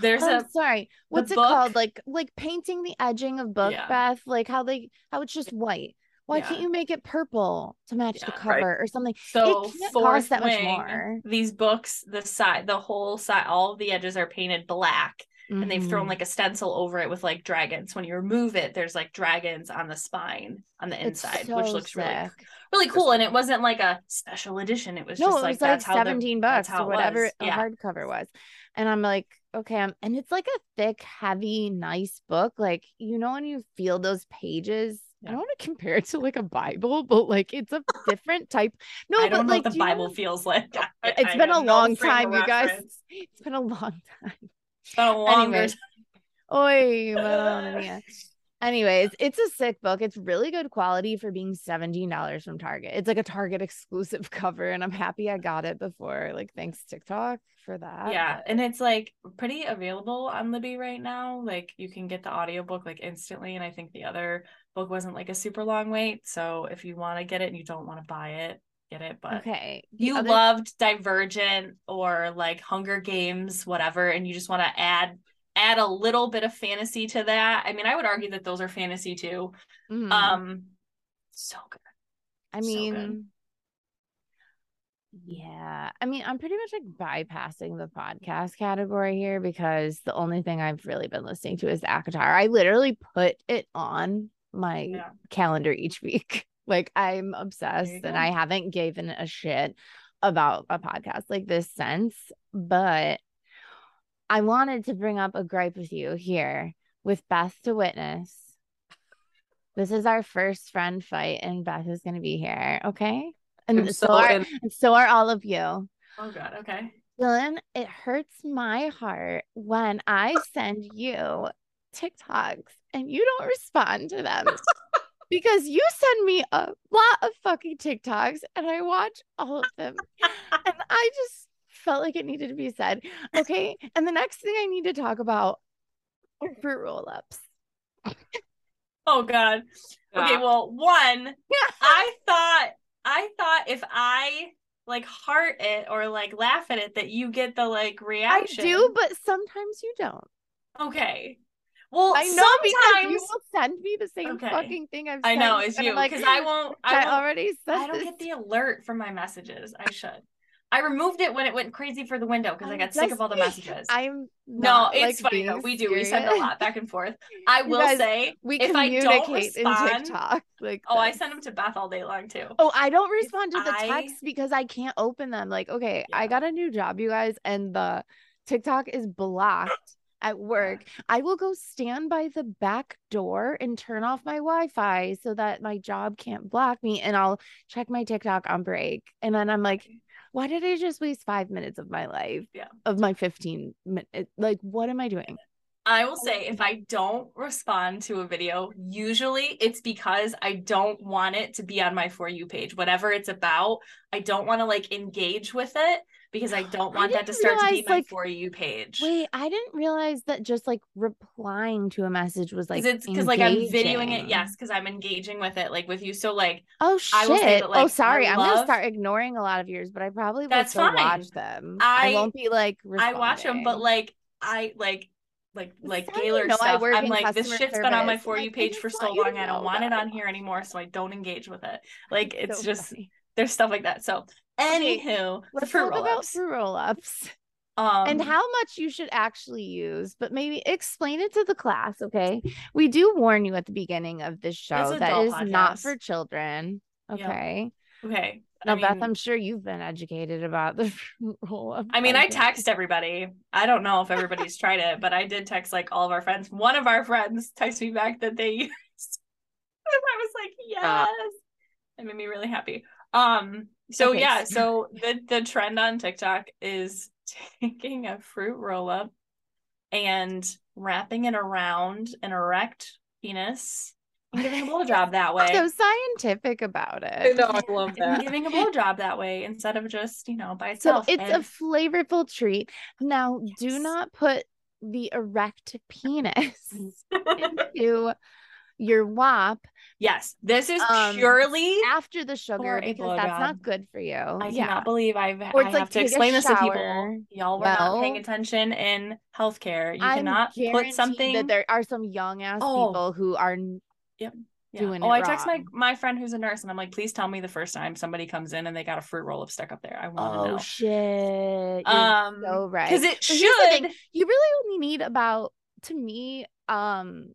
Speaker 2: there's
Speaker 1: I'm
Speaker 2: a
Speaker 1: sorry. What's it
Speaker 2: book-
Speaker 1: called? Like like painting the edging of book,
Speaker 2: Yeah.
Speaker 1: Beth. Like how they how it's just white. Why
Speaker 2: Yeah.
Speaker 1: can't you make it purple to match the
Speaker 2: Yeah,
Speaker 3: right.
Speaker 1: cover or something?
Speaker 2: so
Speaker 1: can't cost that much more.
Speaker 2: these books the side the whole side all of the edges are painted black and they've thrown like a stencil over it with like dragons when you remove it there's like dragons on the spine on the
Speaker 1: It's
Speaker 2: inside which looks really
Speaker 1: sick.
Speaker 2: really cool and it wasn't like a special edition it was
Speaker 1: No,
Speaker 2: just
Speaker 1: it
Speaker 2: like
Speaker 1: was like
Speaker 2: that's how the-
Speaker 1: 17
Speaker 2: that's
Speaker 1: bucks or whatever a
Speaker 2: yeah
Speaker 1: hardcover was. And I'm like, okay, um, and it's like a thick, heavy, nice book. Like, you know, when you feel those pages, I don't want to compare it to like a Bible, but like it's a different type. No,
Speaker 2: i
Speaker 1: but
Speaker 2: don't know
Speaker 1: like
Speaker 2: what the
Speaker 1: you know-
Speaker 2: bible feels like I-
Speaker 1: It's
Speaker 2: I
Speaker 1: been a
Speaker 2: no
Speaker 1: long time, you guys. It's been a long time.
Speaker 2: It's been a longer.
Speaker 1: Oy, Madonna mia. Anyways, it's a sick book. It's really good quality for being $17 from Target. It's like a Target exclusive cover, and I'm happy I got it before. Like, thanks TikTok for that.
Speaker 2: yeah and it's like pretty available on libby right now like you can get the audiobook like instantly and i think the other book wasn't like a super long wait so if you want to get it and you don't want to buy it get it but
Speaker 1: Okay. the
Speaker 2: you
Speaker 1: other-
Speaker 2: loved divergent or like hunger games whatever and you just want to add add a little bit of fantasy to that i mean i would argue that those are fantasy too
Speaker 1: Mhm.
Speaker 2: um so good
Speaker 1: I
Speaker 2: so
Speaker 1: mean,
Speaker 2: good.
Speaker 1: yeah. I mean, I'm pretty much like bypassing the podcast category here because the only thing I've really been listening to is ACOTAR. I literally put it on my
Speaker 2: yeah
Speaker 1: calendar each week. Like I'm obsessed and
Speaker 2: go.
Speaker 1: I haven't given a shit about a podcast like this since, but I wanted to bring up a gripe with you here with Beth to witness. This is our first friend fight and Beth is going to be here, okay? And so,
Speaker 3: so
Speaker 1: are,
Speaker 3: in-
Speaker 1: and so are all of you.
Speaker 2: oh god okay
Speaker 1: Dylan, it hurts my heart when I send you TikToks and you don't respond to them because you send me a lot of fucking TikToks and I watch all of them. And I just felt like it needed to be said. Okay. And the next thing I need to talk about are fruit roll ups.
Speaker 2: oh god okay well one I thought I thought if I like heart it or like laugh at it that you get the like reaction.
Speaker 1: I do, but sometimes you don't.
Speaker 2: Okay. Well,
Speaker 1: I know because you will send me the same
Speaker 2: Okay.
Speaker 1: fucking thing I've
Speaker 2: I know it's you
Speaker 1: I'm like,
Speaker 2: because I won't. I,
Speaker 1: I,
Speaker 2: won't,
Speaker 1: already said
Speaker 2: I don't
Speaker 1: this.
Speaker 2: get the alert from my messages. I should. I removed it when it went crazy for the window because I got sick of all the messages.
Speaker 1: I'm
Speaker 2: no, it's
Speaker 1: like,
Speaker 2: funny though. We do. We send a lot back and forth. I will
Speaker 1: guys,
Speaker 2: say
Speaker 1: We
Speaker 2: if I don't
Speaker 1: communicate in TikTok. Like,
Speaker 2: Oh, I
Speaker 1: this.
Speaker 2: send them to Beth all day long too.
Speaker 1: Oh, I don't respond to the
Speaker 2: I-
Speaker 1: text because I can't open them. Like, okay, I got a new job, you guys, and the TikTok is blocked at work. I will go stand by the back door and turn off my Wi-Fi so that my job can't block me, and I'll check my TikTok on break. And then I'm like, why did I just waste five minutes of my life?
Speaker 2: Yeah.
Speaker 1: Of my 15 minutes. Like, what am I doing?
Speaker 2: I will say if I don't respond to a video, usually it's because I don't want it to be on my for you page. Whatever it's about, I don't want to like engage with it because I don't
Speaker 1: I
Speaker 2: want that to start to be my
Speaker 1: like-
Speaker 2: for you page.
Speaker 1: Wait, I didn't realize that just like replying to a message was like
Speaker 2: it's because like I'm videoing it, yes, because I'm engaging with it like with you. So like
Speaker 1: Oh
Speaker 2: I
Speaker 1: shit!
Speaker 2: that,
Speaker 1: oh,
Speaker 2: like, I
Speaker 1: sorry. I'm gonna start ignoring a lot of yours, but I probably will
Speaker 2: That's
Speaker 1: still
Speaker 2: fine.
Speaker 1: watch them. I,
Speaker 2: I-
Speaker 1: won't be like.
Speaker 2: I watch them, but like I like like like
Speaker 1: you
Speaker 2: Gaylor
Speaker 1: know I
Speaker 2: stuff. I'm like this shit's been on my for you
Speaker 1: I
Speaker 2: page for so
Speaker 1: want you to
Speaker 2: long. I don't want it on here anymore, so I don't engage with it. Like
Speaker 1: It's
Speaker 2: it's
Speaker 1: so
Speaker 2: just
Speaker 1: funny.
Speaker 2: there's stuff like that. So anywho, the
Speaker 1: Let's talk about
Speaker 2: roll-ups.
Speaker 1: fruit roll-ups.
Speaker 2: Um,
Speaker 1: and how much you should actually use, but maybe explain it to the class, okay? We do warn you at the beginning of this show that is not for children.
Speaker 2: Yep.
Speaker 1: Okay.
Speaker 2: okay.
Speaker 1: Now,
Speaker 2: I
Speaker 1: Beth, I'm sure you've been educated about the roll up.
Speaker 2: I mean, I
Speaker 1: podcast.
Speaker 2: text everybody. I don't know if everybody's tried it, but I did text like all of our friends. One of our friends texted me back that they used. and I was like, yes. It made me really happy. Um, so
Speaker 1: Okay,
Speaker 2: yeah,
Speaker 1: so-
Speaker 2: the the trend on TikTok is taking a fruit roll up and wrapping it around an erect penis and giving a blowjob that way.
Speaker 1: so scientific about it.
Speaker 3: know, I love
Speaker 2: and
Speaker 3: that.
Speaker 2: giving a blowjob that way instead of just, you know, by itself.
Speaker 1: So
Speaker 2: itself.
Speaker 1: it's a flavorful treat. Now, do not put the erect penis into your WAP
Speaker 2: yes, this is
Speaker 1: Um,
Speaker 2: purely
Speaker 1: after the sugar because that's not good for you.
Speaker 2: I
Speaker 1: yeah.
Speaker 2: cannot believe I've
Speaker 1: Or
Speaker 2: I
Speaker 1: like
Speaker 2: have to explain this to people. Y'all were not paying attention in healthcare. You
Speaker 1: I'm
Speaker 2: cannot put something
Speaker 1: that there are some young ass
Speaker 2: Oh.
Speaker 1: people who are n-
Speaker 2: Yeah.
Speaker 1: doing
Speaker 2: oh, I text my
Speaker 1: wrong.
Speaker 2: my friend who's a nurse and I'm like, please tell me the first time somebody comes in and they got a fruit roll up stuck up there. I want to
Speaker 1: oh
Speaker 2: know.
Speaker 1: shit. You're
Speaker 2: Um,
Speaker 1: so right.
Speaker 2: because it
Speaker 1: But here's the thing,
Speaker 2: should.
Speaker 1: you really only need about to me um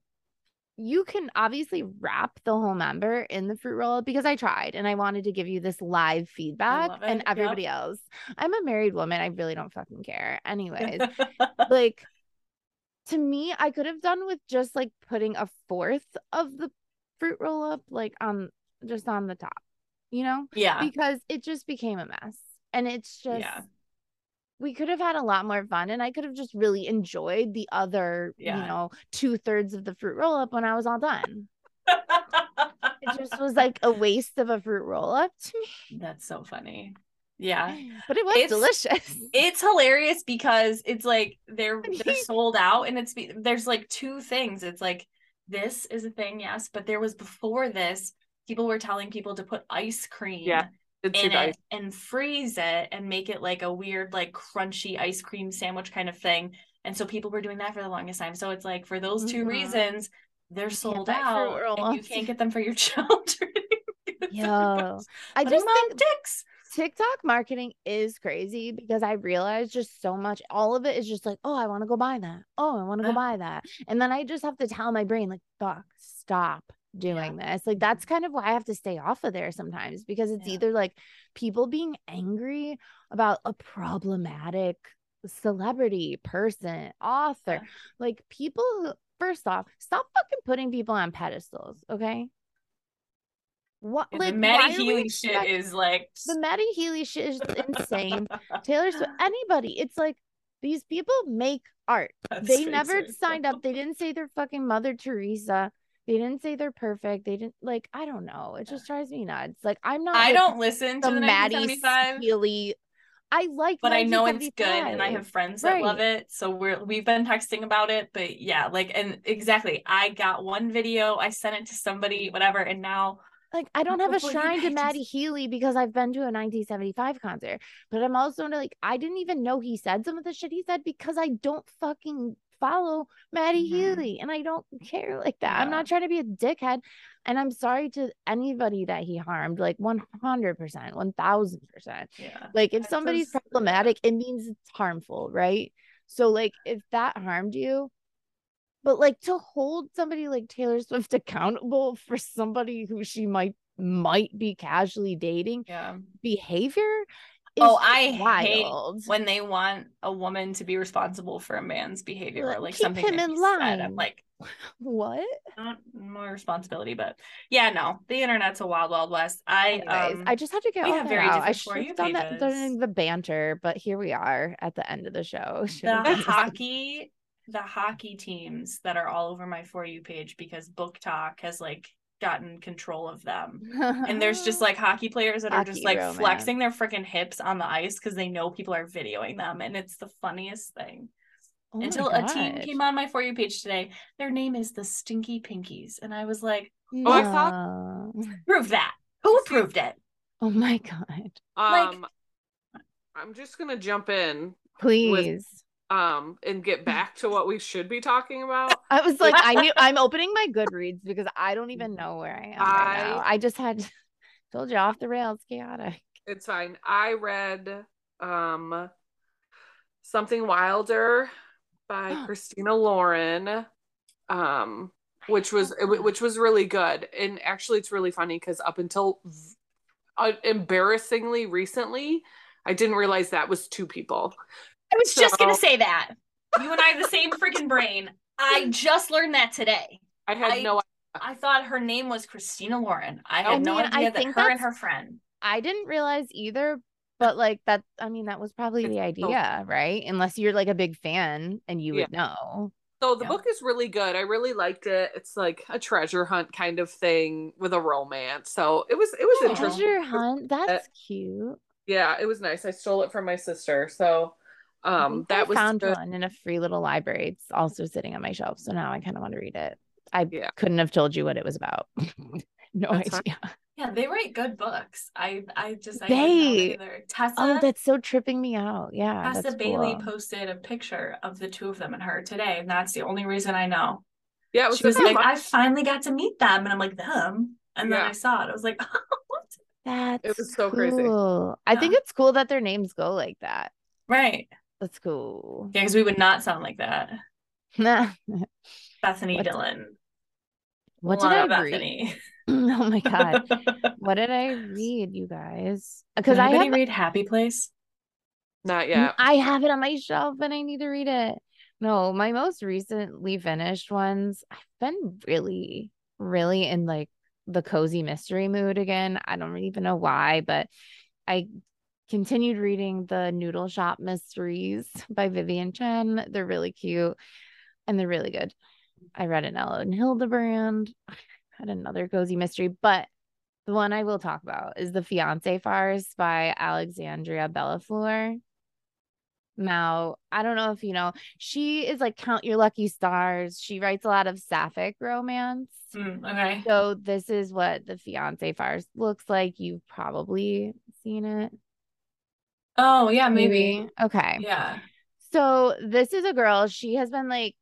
Speaker 1: you can obviously wrap the whole member in the fruit roll because I tried and I wanted to give you this live feedback and
Speaker 2: it, yep.
Speaker 1: everybody else. I'm a married woman. I really don't fucking care. Anyways, like to me, I could have done with just like putting a fourth of the fruit roll up like on just on the top, you know?
Speaker 2: yeah.
Speaker 1: Because it just became a mess. And it's just
Speaker 2: Yeah.
Speaker 1: We could have had a lot more fun and I could have just really enjoyed the other,
Speaker 2: Yeah.
Speaker 1: you know, two thirds of the fruit roll up when I was all done. It just was like a waste of a fruit roll up to me.
Speaker 2: That's so funny. Yeah.
Speaker 1: But it was
Speaker 2: It's-
Speaker 1: delicious.
Speaker 2: It's hilarious because it's like they're they're sold out and it's there's like two things. It's like this is a thing, yes, but there was before this people were telling people to put ice cream
Speaker 3: Yeah,
Speaker 2: in it and freeze it and make it like a weird like crunchy ice cream sandwich kind of thing. And so people were doing that for the longest time. So it's like for those 2
Speaker 1: Mhm.
Speaker 2: reasons they're sold out and you can't get them for your children.
Speaker 1: Yo, I just think. TikTok marketing is crazy because I realized just so much. All of it is just like, oh, I want to go buy that. Oh, I want to go
Speaker 2: Uh.
Speaker 1: buy that. And then I just have to tell my brain, like, fuck, stop doing this. Like, that's kind of why I have to stay off of there sometimes because it's
Speaker 2: Yeah.
Speaker 1: either like people being angry about a problematic celebrity, person, author.
Speaker 2: Yeah.
Speaker 1: Like, people, first off, stop fucking putting people on pedestals, okay? What,
Speaker 2: Yeah,
Speaker 1: like,
Speaker 2: the
Speaker 1: Matty
Speaker 2: Healy shit
Speaker 1: expect-
Speaker 2: is like
Speaker 1: the Matty Healy shit is insane. Taylor Swift, anybody. It's like these people make art.
Speaker 2: That's
Speaker 1: they never signed up. They didn't say they're fucking Mother Teresa. They didn't say they're perfect. They didn't like. I don't know. It just drives me nuts. Like I'm not.
Speaker 2: I
Speaker 1: with
Speaker 2: don't listen to
Speaker 1: the Matty
Speaker 2: 1975,
Speaker 1: Healy. I like,
Speaker 2: but I know it's good, and I have friends that love it. So we're we've been texting about it. But yeah, like and exactly, I got one video, I sent it to somebody, whatever, and now
Speaker 1: Like I don't have a shrine to. Matty Healy because I've been to a 1975 concert. But I'm also like I didn't even know he said some of the shit he said because I don't fucking follow Matty
Speaker 2: Mhm.
Speaker 1: Healy and I don't care like that. I'm not trying to be a dickhead. And I'm sorry to anybody that he harmed, like 100%, 1000%.
Speaker 2: yeah,
Speaker 1: Like if
Speaker 2: That
Speaker 1: somebody's
Speaker 2: does- yeah.
Speaker 1: problematic, it means it's harmful, right? So like if that harmed you, but like to hold somebody like Taylor Swift accountable for somebody who she might might be casually dating
Speaker 2: yeah.
Speaker 1: behavior
Speaker 2: Oh, I hate when they want a woman to be responsible for a man's behavior or
Speaker 1: Like,
Speaker 2: like
Speaker 1: keep
Speaker 2: something
Speaker 1: him in
Speaker 2: he said. I'm like,
Speaker 1: what?
Speaker 2: not more responsibility, but yeah, no, the internet's a wild, wild west. I
Speaker 1: Anyways,
Speaker 2: um,
Speaker 1: I just had to get
Speaker 2: we have very
Speaker 1: out. I should have
Speaker 2: You
Speaker 1: done that during
Speaker 2: pages.
Speaker 1: the banter, but here we are at the end of the show.
Speaker 2: The hockey the hockey teams that are all over my for you page because book talk has like gotten control of them and there's just like hockey players that are just like
Speaker 1: romance.
Speaker 2: flexing their freaking hips on the ice because they know people are videoing them and it's the funniest thing
Speaker 1: Oh
Speaker 2: until a team came on my for you page today their name is the stinky pinkies and i was like
Speaker 3: Oh, I thought-
Speaker 2: prove that who proved it
Speaker 1: Oh my god.
Speaker 2: Like-
Speaker 3: Um, I'm just gonna jump in
Speaker 1: Please.
Speaker 3: Um and get back to what we should be talking about.
Speaker 1: I was like, I knew I'm opening my Goodreads because I don't even know where I am right now.
Speaker 3: I-
Speaker 1: I just had told you off the rails, chaotic.
Speaker 3: It's fine. I read um Something Wilder by Christina Lauren. Um, which was which was really good. And actually it's really funny because up until uh, embarrassingly recently, I didn't realize that was two people.
Speaker 2: I was so, just gonna say that. You and I have the same freaking brain. I just learned that today.
Speaker 3: I had I, no idea.
Speaker 2: I thought her name was Christina Lauren. I oh, had I no idea I that her and her friend.
Speaker 1: I didn't realize either, but like that, I mean, that was probably the idea, right? Unless you're like a big fan and you yeah. would know.
Speaker 3: So the yeah. book is really good. I really liked it. It's like a treasure hunt kind of thing with a romance. So it was it was interesting.
Speaker 1: Treasure hunt. That's cute.
Speaker 3: Yeah, it was nice. I stole it from my sister. So um that I was
Speaker 1: found good. one in a free little library. It's also sitting on my shelf. So now I kind of want to read it. I yeah. couldn't have told you what it was about. no
Speaker 2: That's idea. Fine. Yeah, they write good books. I I just I they
Speaker 1: Tessa. Oh, that's so tripping me out. Yeah.
Speaker 2: Tessa Bailey cool. posted a picture of the two of them and her today, and that's the only reason I know.
Speaker 3: Yeah,
Speaker 2: was she was like, I finally got to meet them, and I'm like them, and yeah. then I saw it. I was like, what?
Speaker 1: That's
Speaker 3: it was so cool. crazy.
Speaker 1: I think it's cool that their names go like that.
Speaker 2: Right.
Speaker 1: That's cool.
Speaker 2: Yeah, because we would not sound like that. Bethany
Speaker 1: what,
Speaker 2: Dylan.
Speaker 1: What did I Bethany. read? oh my god, what did I read, you guys?
Speaker 2: Because I have... read Happy Place.
Speaker 3: Not yet.
Speaker 1: I have it on my shelf, and I need to read it. No, my most recently finished ones. I've been really, really in like the cozy mystery mood again. I don't even know why, but I continued reading the Noodle Shop Mysteries by Vivien Chien. They're really cute and they're really good. I read an Ella and Hildebrand. I had another cozy mystery, but the one I will talk about is the Fiance Farce by Alexandria Bellefleur. Now, I don't know if you know, she is like Count Your Lucky Stars. She writes a lot of sapphic romance.
Speaker 2: Mm, okay.
Speaker 1: So, this is what the Fiance Farce looks like. You've probably seen it.
Speaker 2: Oh, yeah, maybe. maybe.
Speaker 1: Okay.
Speaker 2: Yeah.
Speaker 1: So, this is a girl. She has been like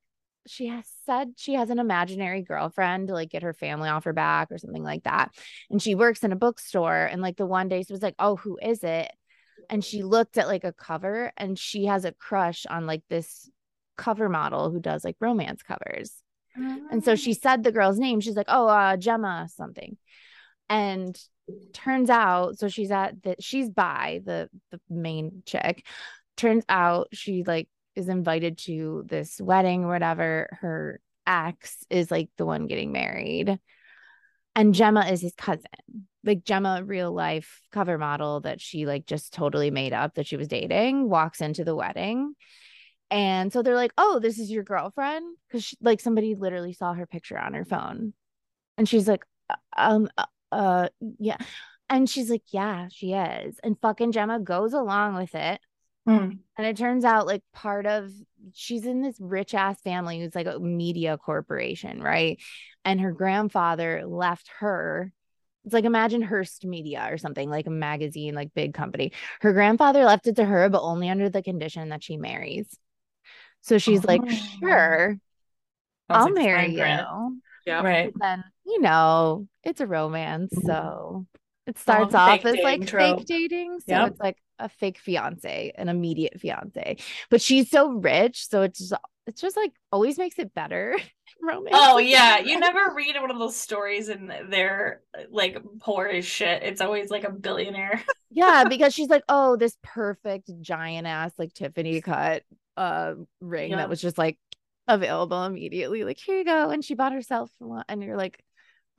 Speaker 1: she has said she has an imaginary girlfriend to like get her family off her back or something like that. And she works in a bookstore. And like the one day she was like, Oh, who is it? And she looked at like a cover and she has a crush on like this cover model who does like romance covers. Mm-hmm. And so she mm. said the girl's name. She's like, Oh, uh, Gemma something. And turns out, so she's at that she's by the the main chick. Turns out she like is invited to this wedding or whatever, her ex is like the one getting married. And Gemma is his cousin. Like Gemma, real life cover model that she like just totally made up that she was dating, walks into the wedding. And so they're like, oh, this is your girlfriend? Because like somebody literally saw her picture on her phone. And she's like, uh, um, uh, yeah. And she's like, yeah, she is. And fucking Gemma goes along with it. Mm. And it turns out like part of she's in this rich ass family who's like a media corporation, right? And her grandfather left her. It's like imagine Hearst Media or something like a magazine, like big company. Her grandfather left it to her, but only under the condition that she marries. So she's oh. like, sure, I'll like marry you.
Speaker 2: Yeah. Right.
Speaker 1: then, you know, it's a romance. So it starts off as like trope. fake dating. So yep. it's like a fake fiance, an immediate fiance. But she's so rich, so it's just it's just like always makes it better.
Speaker 2: Romance. Oh yeah, you never read one of those stories and they're like poor as shit. It's always like a billionaire.
Speaker 1: yeah, because she's like, oh, this perfect giant ass like Tiffany cut uh ring that was just like available immediately. Like here you go, and she bought herself one, and you're like,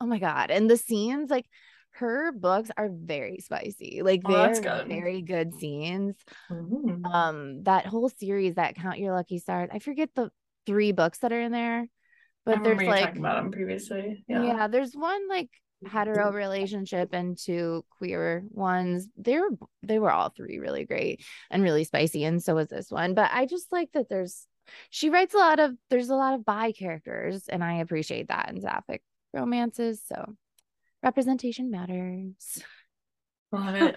Speaker 1: oh my god. And the scenes like her books are very spicy. Like oh, they're good. very good scenes. Mm-hmm. Um, that whole series that Count Your Lucky Stars. I forget the three books that are in there, but there's like
Speaker 2: talking about them previously. Yeah.
Speaker 1: yeah, there's one like hetero relationship and two queer ones. They were they were all three really great and really spicy, and so was this one. But I just like that there's she writes a lot of there's a lot of bi characters, and I appreciate that in sapphic romances. So representation matters.
Speaker 2: Love it.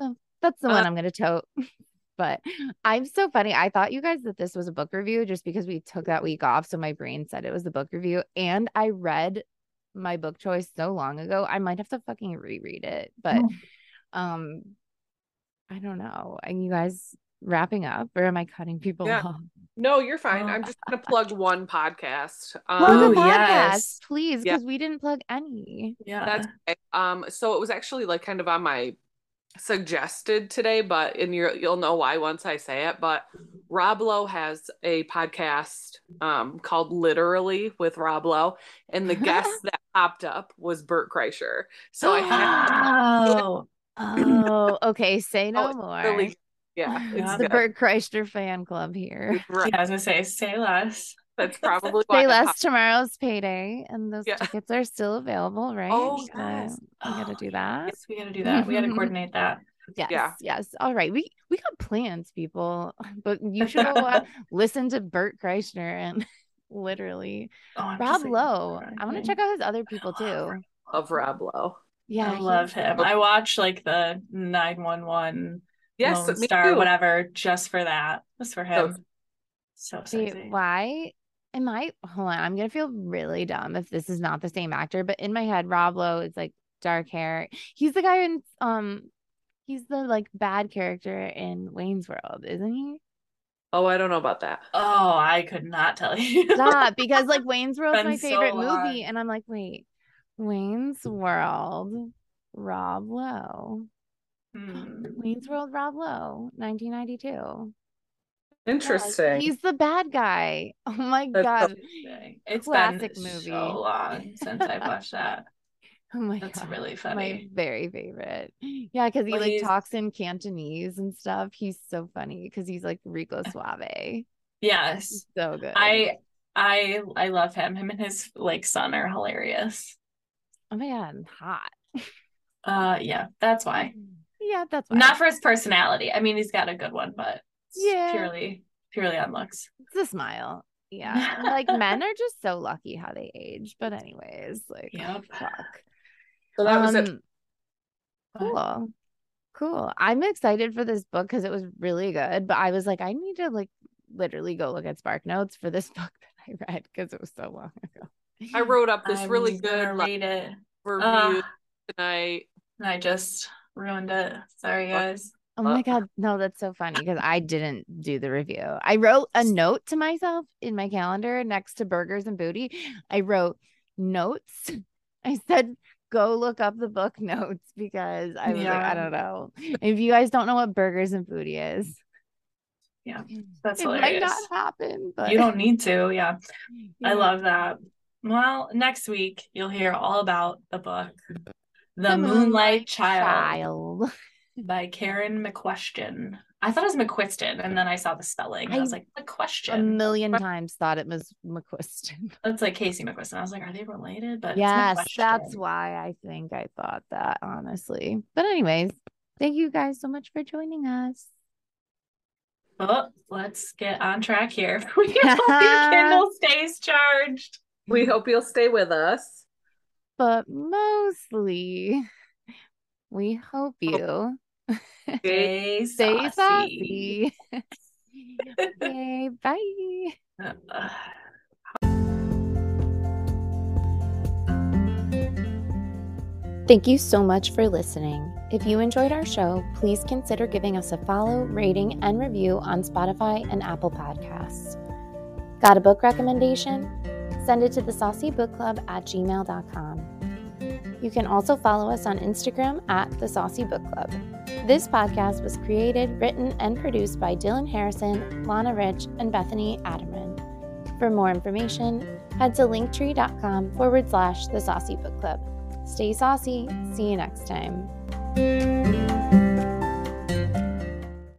Speaker 1: so that's the uh, one I'm gonna tote. but I'm so funny. I thought you guys that this was a book review just because we took that week off. So my brain said it was the book review. And I read my book choice so long ago. I might have to fucking reread it. But oh. um I don't know. And you guys wrapping up or am I cutting people
Speaker 3: Yeah.
Speaker 1: off?
Speaker 3: No, you're fine.
Speaker 2: Oh.
Speaker 3: I'm just gonna plug one podcast.
Speaker 1: Plug
Speaker 2: Ooh,
Speaker 1: podcast,
Speaker 2: yes.
Speaker 1: please,
Speaker 3: Yeah.
Speaker 1: because we didn't plug any.
Speaker 2: Yeah.
Speaker 3: That's okay. um so it was actually like kind of on my suggested today, but and you you'll know why once I say it. But Rob Lowe has a podcast um called Literally with Rob Lowe, and the guest that popped up was Bert Kreischer. So I had
Speaker 2: oh,
Speaker 1: Oh, okay. Say no
Speaker 3: Oh,
Speaker 1: more.
Speaker 3: really yeah, it's
Speaker 2: Yeah.
Speaker 1: the
Speaker 3: good.
Speaker 1: Bert Kreischer fan club here.
Speaker 3: Right.
Speaker 2: yeah, I was gonna say, say less.
Speaker 3: That's probably why
Speaker 1: Say
Speaker 3: I
Speaker 1: less
Speaker 3: popped-
Speaker 1: tomorrow's payday, and those
Speaker 3: Yeah.
Speaker 1: tickets are still available, right?
Speaker 3: Oh,
Speaker 1: So
Speaker 3: yes.
Speaker 1: we gotta do that.
Speaker 2: Yes, we gotta do that. We gotta coordinate that.
Speaker 1: Yes,
Speaker 3: Yeah.
Speaker 1: yes. All right, we we got plans, people, but you should go uh, listen to Bert Kreischer and literally
Speaker 2: Oh,
Speaker 1: Rob Lowe. I want to check out his other people
Speaker 2: I love
Speaker 1: too.
Speaker 3: of Rob Lowe.
Speaker 1: Yeah,
Speaker 2: I love him. I watch like the 911
Speaker 3: Yes,
Speaker 2: Lone Star,
Speaker 3: too.
Speaker 2: whatever, just for that. Just for him. So
Speaker 1: See,
Speaker 2: sexy.
Speaker 1: why am I? Hold on, I'm gonna feel really dumb if this is not the same actor. But in my head, Rob Lowe is like dark hair. He's the guy in um, he's the like bad character in Wayne's World, isn't he?
Speaker 3: Oh, I don't know about that.
Speaker 2: Oh, I could not tell you.
Speaker 1: Stop, because like Wayne's World's
Speaker 2: Been
Speaker 1: my favorite
Speaker 2: long.
Speaker 1: movie, and I'm like, wait, Wayne's World, Rob Lowe,
Speaker 2: Hmm.
Speaker 1: Wayne's World, Rob Lowe, 1992.
Speaker 3: Interesting.
Speaker 1: He's the bad guy. Oh my
Speaker 3: That's
Speaker 1: god.
Speaker 2: It's a
Speaker 1: Classic
Speaker 2: been
Speaker 1: movie.
Speaker 2: so long since I've watched that.
Speaker 1: Oh my god.
Speaker 2: That's
Speaker 1: god.
Speaker 2: really funny.
Speaker 1: My very favorite. Yeah, because he
Speaker 2: Well,
Speaker 1: like
Speaker 2: he's-
Speaker 1: talks in Cantonese and stuff. He's so funny because he's like Rico Suave.
Speaker 2: Yes.
Speaker 1: He's so good.
Speaker 2: I I I love him. Him and his like son are hilarious.
Speaker 1: oh my god, hot.
Speaker 2: Uh yeah, that's why.
Speaker 1: Yeah, that's why.
Speaker 2: Not for his personality. I mean, he's got a good one, but
Speaker 1: Yeah.
Speaker 2: purely purely on looks.
Speaker 1: It's a smile. Yeah. Like men are just so lucky how they age. But anyways, like
Speaker 2: Yep.
Speaker 1: fuck.
Speaker 3: so that was it.
Speaker 1: Um, Cool. Cool. I'm excited for this book because it was really good. But I was like, I need to like literally go look at Spark Notes for this book that I read because it was so long ago.
Speaker 3: I wrote up this
Speaker 2: I
Speaker 3: really good like,
Speaker 2: read it.
Speaker 3: review
Speaker 2: Uh,
Speaker 3: tonight.
Speaker 2: and I just ruined it. Sorry guys.
Speaker 1: Oh my God. No, that's so funny because I didn't do the review. I wrote a note to myself in my calendar next to Burgers and Booty. I wrote notes. I said, go look up the book notes because I was like, I don't know. If you guys don't know what Burgers and Booty is,
Speaker 2: Yeah, That's
Speaker 1: it might
Speaker 2: hilarious.
Speaker 1: not happen, but
Speaker 2: You don't need to. Yeah. I love that. Well, next week you'll hear all about the book, The,
Speaker 1: The
Speaker 2: Moonlight, Child,
Speaker 1: Child.
Speaker 2: by Karen McQuestion. I thought it was McQuiston, and then I saw the spelling. I,
Speaker 1: I-
Speaker 2: was like, McQuestion.
Speaker 1: A million times thought it was McQuiston.
Speaker 2: That's like Casey McQuiston. I was like, are they related? But it's
Speaker 1: Yes, that's why I think I thought that, honestly. But, anyways, thank you guys so much for joining us.
Speaker 2: Well, let's get on track here. We hope your Kindle stays charged.
Speaker 3: We hope you'll stay with us.
Speaker 1: But mostly, we hope oh. you
Speaker 2: Stay
Speaker 1: stay
Speaker 2: saucy.
Speaker 1: saucy. okay, bye. Thank you so much for listening. If you enjoyed our show, please consider giving us a follow, rating, and review on Spotify and Apple Podcasts. Got a book recommendation? Send it to the saucy book club at gmail.com. You can also follow us on Instagram at the saucy book club. This podcast was created, written, and produced by Dylan Harrison, Lana Rich, and Bethany Adamran. For more information, head to linktree.com forward slash the saucy book club. Stay saucy. See you next time.